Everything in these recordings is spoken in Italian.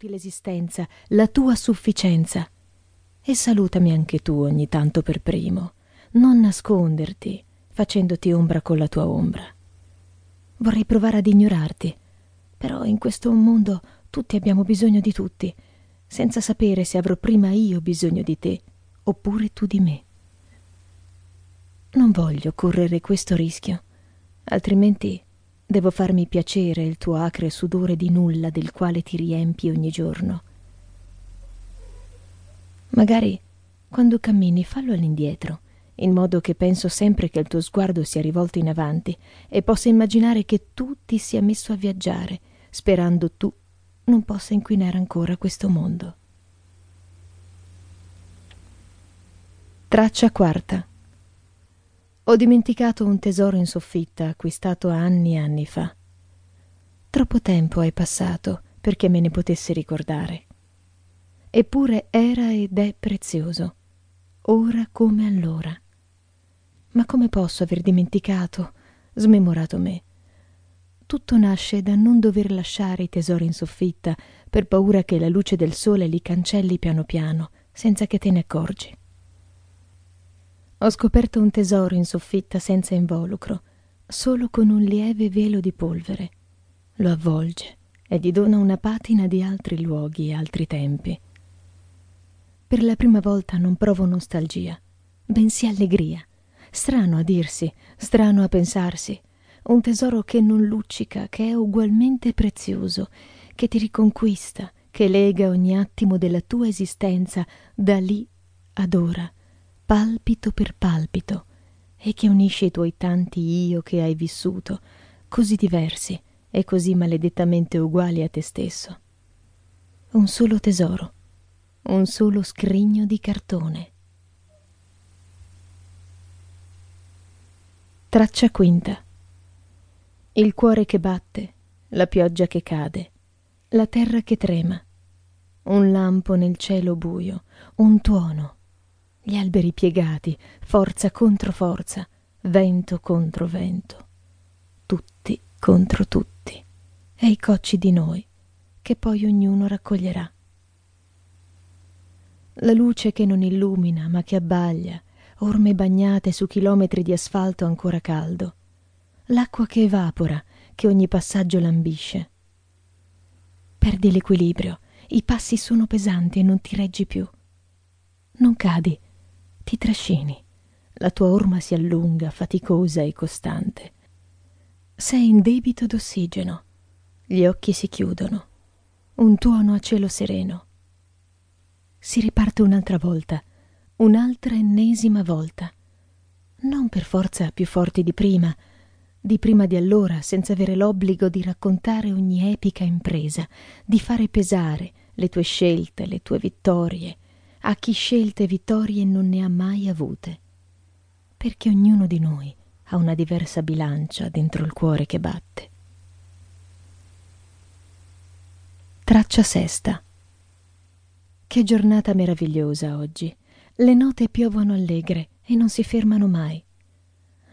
inutile esistenza, la tua sufficienza. E salutami anche tu ogni tanto per primo. Non nasconderti, facendoti ombra con la tua ombra. Vorrei provare ad ignorarti, però in questo mondo tutti abbiamo bisogno di tutti, senza sapere se avrò prima io bisogno di te oppure tu di me. Non voglio correre questo rischio, altrimenti devo farmi piacere il tuo acre sudore di nulla del quale ti riempi ogni giorno. Magari quando cammini fallo all'indietro, in modo che penso sempre che il tuo sguardo sia rivolto in avanti e possa immaginare che tu ti sia messo a viaggiare, sperando tu non possa inquinare ancora questo mondo. Traccia quarta. Ho dimenticato un tesoro in soffitta acquistato anni e anni fa. Troppo tempo è passato perché me ne potessi ricordare. Eppure era ed è prezioso, ora come allora. Ma come posso aver dimenticato, smemorato me? Tutto nasce da non dover lasciare i tesori in soffitta per paura che la luce del sole li cancelli piano piano, senza che te ne accorgi. Ho scoperto un tesoro in soffitta senza involucro, solo con un lieve velo di polvere. Lo avvolge e gli dona una patina di altri luoghi e altri tempi. Per la prima volta non provo nostalgia, bensì allegria. Strano a dirsi, strano a pensarsi. Un tesoro che non luccica, che è ugualmente prezioso, che ti riconquista, che lega ogni attimo della tua esistenza da lì ad ora palpito per palpito e che unisce i tuoi tanti io che hai vissuto, così diversi e così maledettamente uguali a te stesso. Un solo tesoro, un solo scrigno di cartone. Traccia quinta. Il cuore che batte, la pioggia che cade, la terra che trema, un lampo nel cielo buio, un tuono gli alberi piegati, forza contro forza, vento contro vento, tutti contro tutti, e i cocci di noi, che poi ognuno raccoglierà. La luce che non illumina, ma che abbaglia, orme bagnate su chilometri di asfalto ancora caldo, l'acqua che evapora, che ogni passaggio lambisce. Perdi l'equilibrio, i passi sono pesanti e non ti reggi più. Non cadi, ti trascini, la tua orma si allunga, faticosa e costante. Sei in debito d'ossigeno, gli occhi si chiudono, un tuono a cielo sereno. Si riparte un'altra volta, un'altra ennesima volta. Non per forza più forti di prima, di prima di allora, senza avere l'obbligo di raccontare ogni epica impresa, di fare pesare le tue scelte, le tue vittorie, a chi scelte vittorie non ne ha mai avute, perché ognuno di noi ha una diversa bilancia dentro il cuore che batte. Traccia sesta. Che giornata meravigliosa oggi. Le note piovono allegre e non si fermano mai.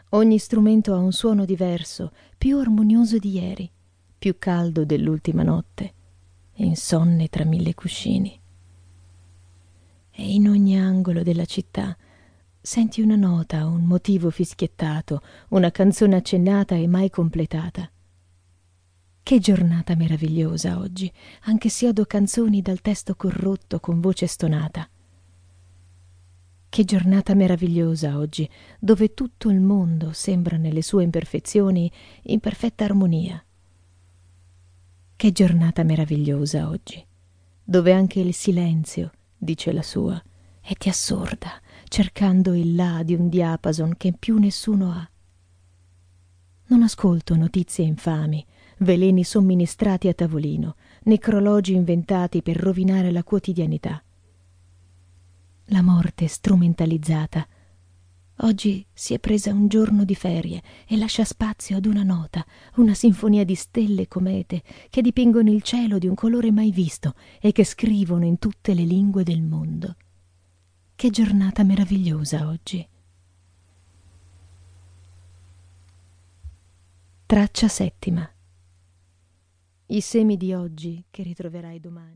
Ogni strumento ha un suono diverso, più armonioso di ieri, più caldo dell'ultima notte, insonne tra mille cuscini e in ogni angolo della città senti una nota, un motivo fischiettato, una canzone accennata e mai completata. Che giornata meravigliosa oggi, anche se odo canzoni dal testo corrotto con voce stonata. Che giornata meravigliosa oggi, dove tutto il mondo sembra nelle sue imperfezioni in perfetta armonia. Che giornata meravigliosa oggi, dove anche il silenzio dice la sua, e ti assorda, cercando il là di un diapason che più nessuno ha. Non ascolto notizie infami, veleni somministrati a tavolino, necrologi inventati per rovinare la quotidianità. La morte strumentalizzata oggi si è presa un giorno di ferie e lascia spazio ad una nota, una sinfonia di stelle e comete che dipingono il cielo di un colore mai visto e che scrivono in tutte le lingue del mondo. Che giornata meravigliosa oggi. Traccia settima. I semi di oggi che ritroverai domani.